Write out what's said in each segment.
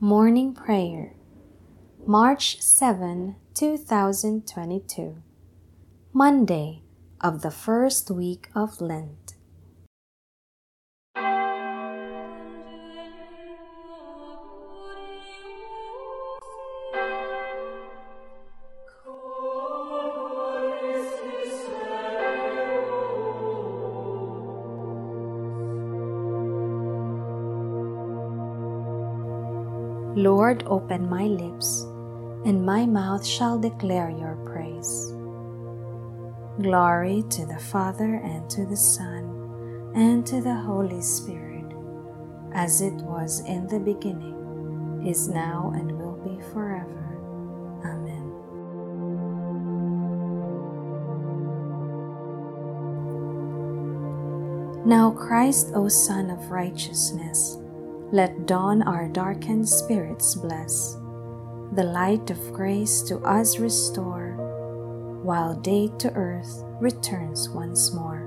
Morning Prayer, March 7, 2022, Monday of the first week of Lent. Lord, open my lips, and my mouth shall declare your praise. Glory to the Father, and to the Son, and to the Holy Spirit, as it was in the beginning, is now, and will be forever. Amen. Now, Christ, O Sun of Righteousness, let dawn our darkened spirits bless, the light of grace to us restore, while day to earth returns once more.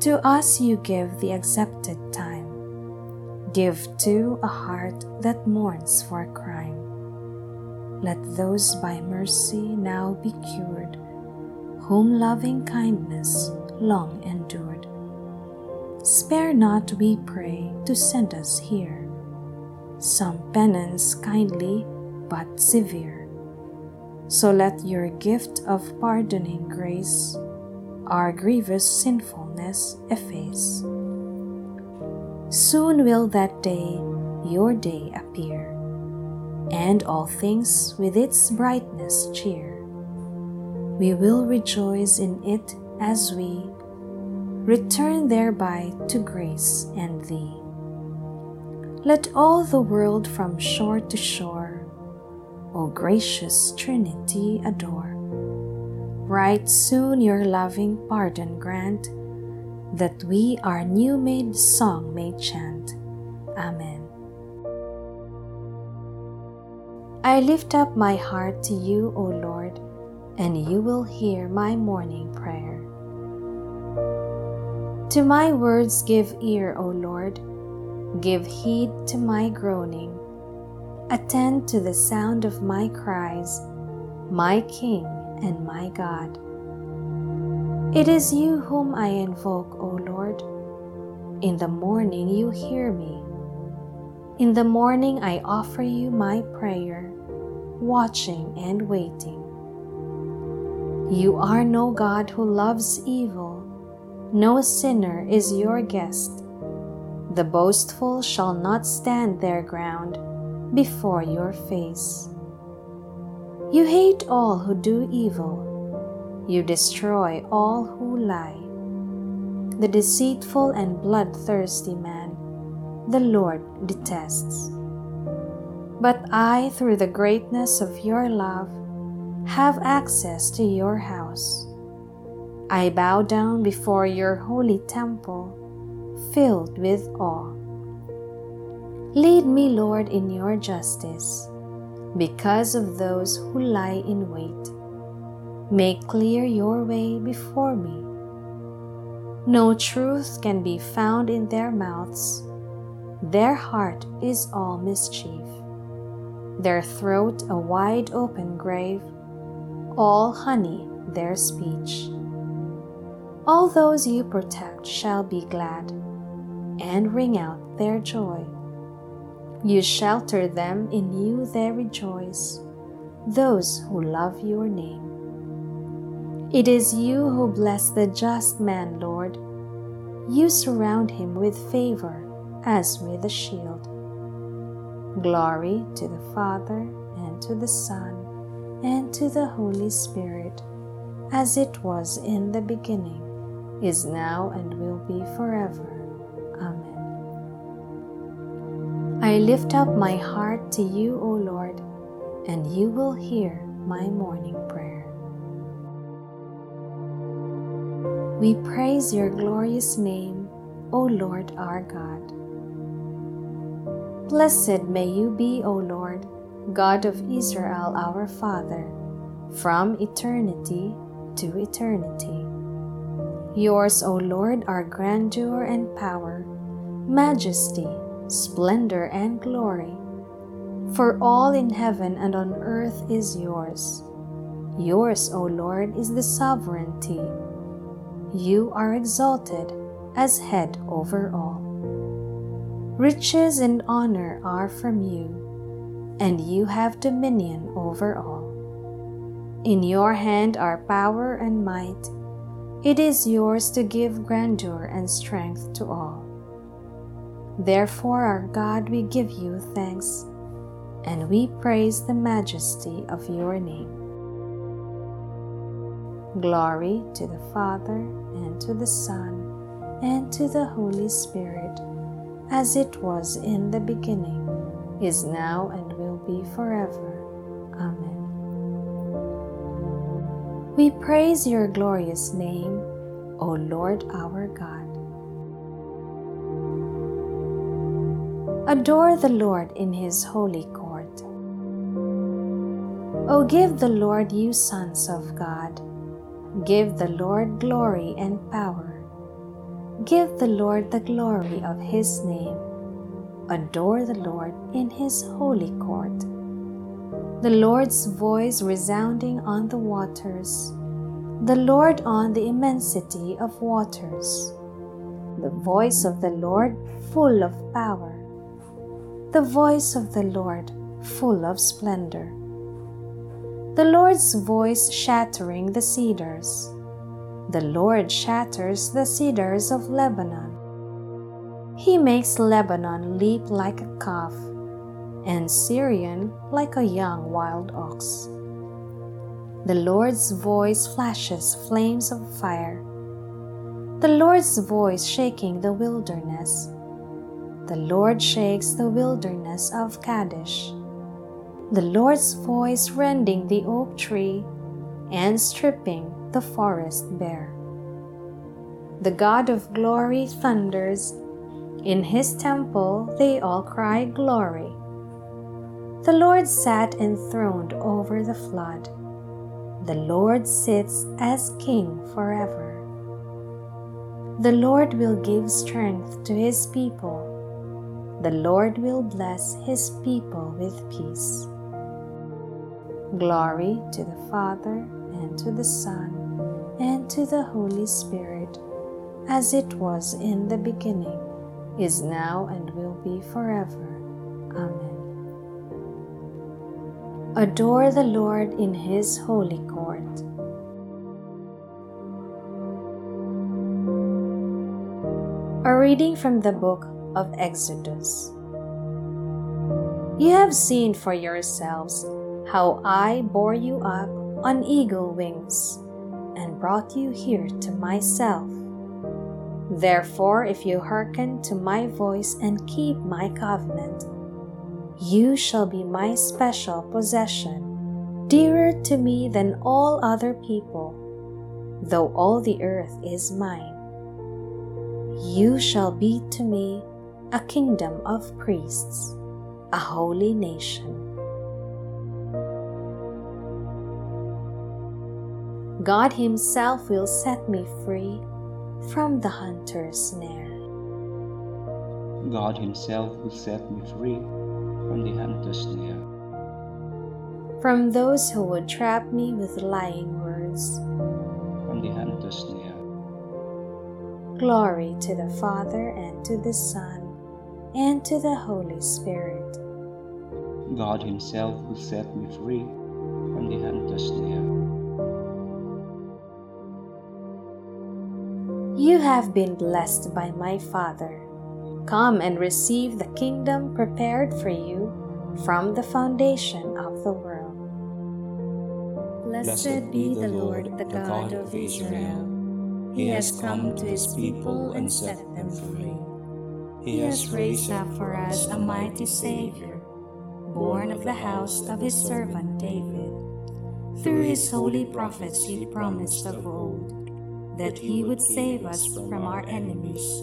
To us you give the accepted time, give too a heart that mourns for a crime. Let those by mercy now be cured, whom loving kindness long endured. Spare not, we pray, to send us here some penance kindly but severe. So let your gift of pardoning grace our grievous sinfulness efface. Soon will that day, your day, appear, and all things with its brightness cheer. We will rejoice in it as we return thereby to grace and thee. Let all the world from shore to shore, O gracious Trinity, adore. Right soon your loving pardon grant, that we our new made song may chant. Amen. I lift up my heart to you, O Lord, and you will hear my morning prayer. To my words give ear, O Lord. Give heed to my groaning. Attend to the sound of my cries, my King and my God. It is you whom I invoke, O Lord. In the morning you hear me. In the morning I offer you my prayer, watching and waiting. You are no God who loves evil no sinner is your guest. The boastful shall not stand their ground before your face. You hate all who do evil. You destroy all who lie. The deceitful and bloodthirsty man the Lord detests. But I, through the greatness of your love, have access to your house. I bow down before your holy temple, filled with awe. Lead me, Lord, in your justice, because of those who lie in wait. Make clear your way before me. No truth can be found in their mouths. Their heart is all mischief. Their throat a wide open grave, all honey their speech. All those you protect shall be glad and ring out their joy. You shelter them, in you they rejoice, those who love your name. It is you who bless the just man, Lord. You surround him with favor as with a shield. Glory to the Father, and to the Son, and to the Holy Spirit, as it was in the beginning is now, and will be forever. Amen. I lift up my heart to you, O Lord, and you will hear my morning prayer. We praise your glorious name, O Lord our God. Blessed may you be, O Lord, God of Israel our Father, from eternity to eternity. Yours, O Lord, are grandeur and power, majesty, splendor, and glory, For all in heaven and on earth is yours. Yours, O Lord, is the sovereignty. You are exalted as head over all. Riches and honor are from you, and you have dominion over all. In your hand are power and might. It is yours to give grandeur and strength to all. Therefore, our God, we give you thanks, and we praise the majesty of your name. Glory to the Father, and to the Son, and to the Holy Spirit, as it was in the beginning, is now, and will be forever. We praise your glorious name, O Lord our God. Adore the Lord in his holy court. O give the Lord, you sons of God. Give the Lord glory and power. Give the Lord the glory of his name. Adore the Lord in his holy court the Lord's voice resounding on the waters, the Lord on the immensity of waters, the voice of the Lord full of power, the voice of the Lord full of splendor, the Lord's voice shattering the cedars. The Lord shatters the cedars of Lebanon. He makes Lebanon leap like a calf and Sirion like a young wild ox. The Lord's voice flashes flames of fire. The Lord's voice shaking the wilderness. The Lord shakes the wilderness of Kadesh. The Lord's voice rending the oak tree and stripping the forest bare. The God of glory thunders. In his temple they all cry glory. The Lord sat enthroned over the flood. The Lord sits as King forever. The Lord will give strength to his people. The Lord will bless his people with peace. Glory to the Father, and to the Son, and to the Holy Spirit, as it was in the beginning, is now, and will be forever. Amen. Adore the Lord in His holy court. A reading from the book of Exodus. You have seen for yourselves how I bore you up on eagle wings and brought you here to myself. Therefore, if you hearken to my voice and keep my covenant, you shall be my special possession, dearer to me than all other people, though all the earth is mine. You shall be to me a kingdom of priests, a holy nation. God Himself will set me free from the hunter's snare. God Himself will set me free from the hunter's snare. From those who would trap me with lying words. From the hunter's snare. Glory to the Father, and to the Son, and to the Holy Spirit. God Himself will set me free from the hunter's snare. You have been blessed by my Father Come and receive the kingdom prepared for you from the foundation of the world. Blessed be the Lord, the God of Israel. He has come to his people and set them free. He has raised up for us a mighty Savior, born of the house of his servant David. Through his holy prophets he promised of old that he would save us from our enemies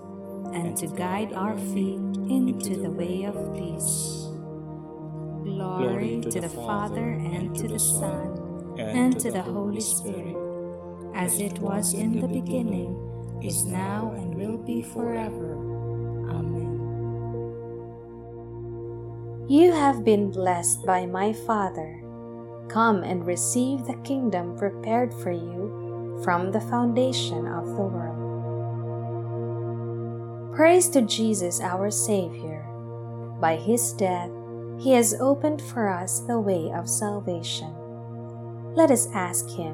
and to guide our feet into the way of peace. Glory to the Father, and to the Son, and to the Holy Spirit, as it was in the beginning, is now, and will be forever. Amen. You have been blessed by my Father. Come and receive the kingdom prepared for you from the foundation of the world. Praise to Jesus, our Savior. By his death, he has opened for us the way of salvation. Let us ask him,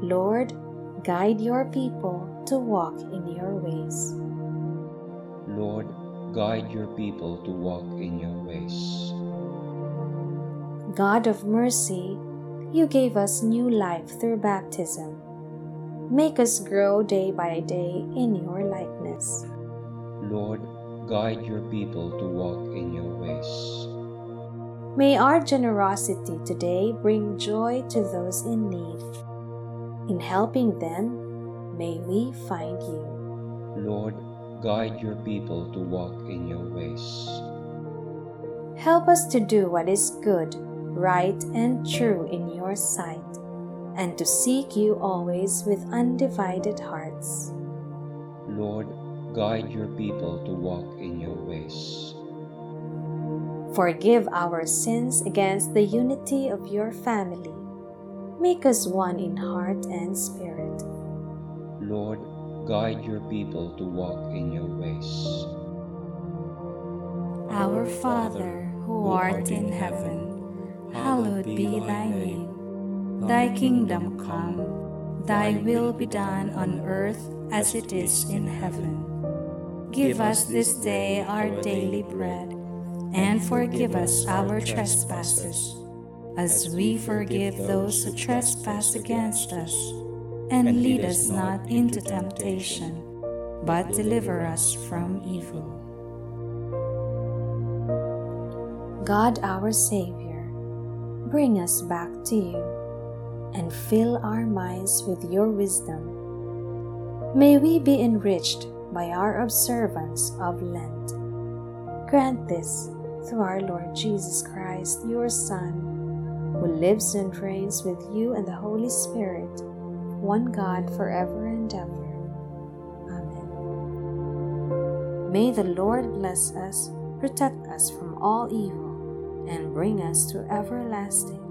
Lord, guide your people to walk in your ways. Lord, guide your people to walk in your ways. God of mercy, you gave us new life through baptism. Make us grow day by day in your likeness. Lord, guide your people to walk in your ways. May our generosity today bring joy to those in need. In helping them, may we find you. Lord, guide your people to walk in your ways. Help us to do what is good, right, and true in your sight, and to seek you always with undivided hearts. Lord, guide your people to walk in your ways. Forgive our sins against the unity of your family. Make us one in heart and spirit. Lord, guide your people to walk in your ways. Our Father, who art in heaven, hallowed be thy name. Thy kingdom come, thy will be done on earth as it is in heaven. Give us this day our daily bread, and forgive us our trespasses, as we forgive those who trespass against us. And lead us not into temptation, but deliver us from evil. God our Savior, bring us back to you and fill our minds with your wisdom. May we be enriched by our observance of Lent. Grant this through our Lord Jesus Christ, your Son, who lives and reigns with you and the Holy Spirit, one God forever and ever. Amen. May the Lord bless us, protect us from all evil, and bring us to everlasting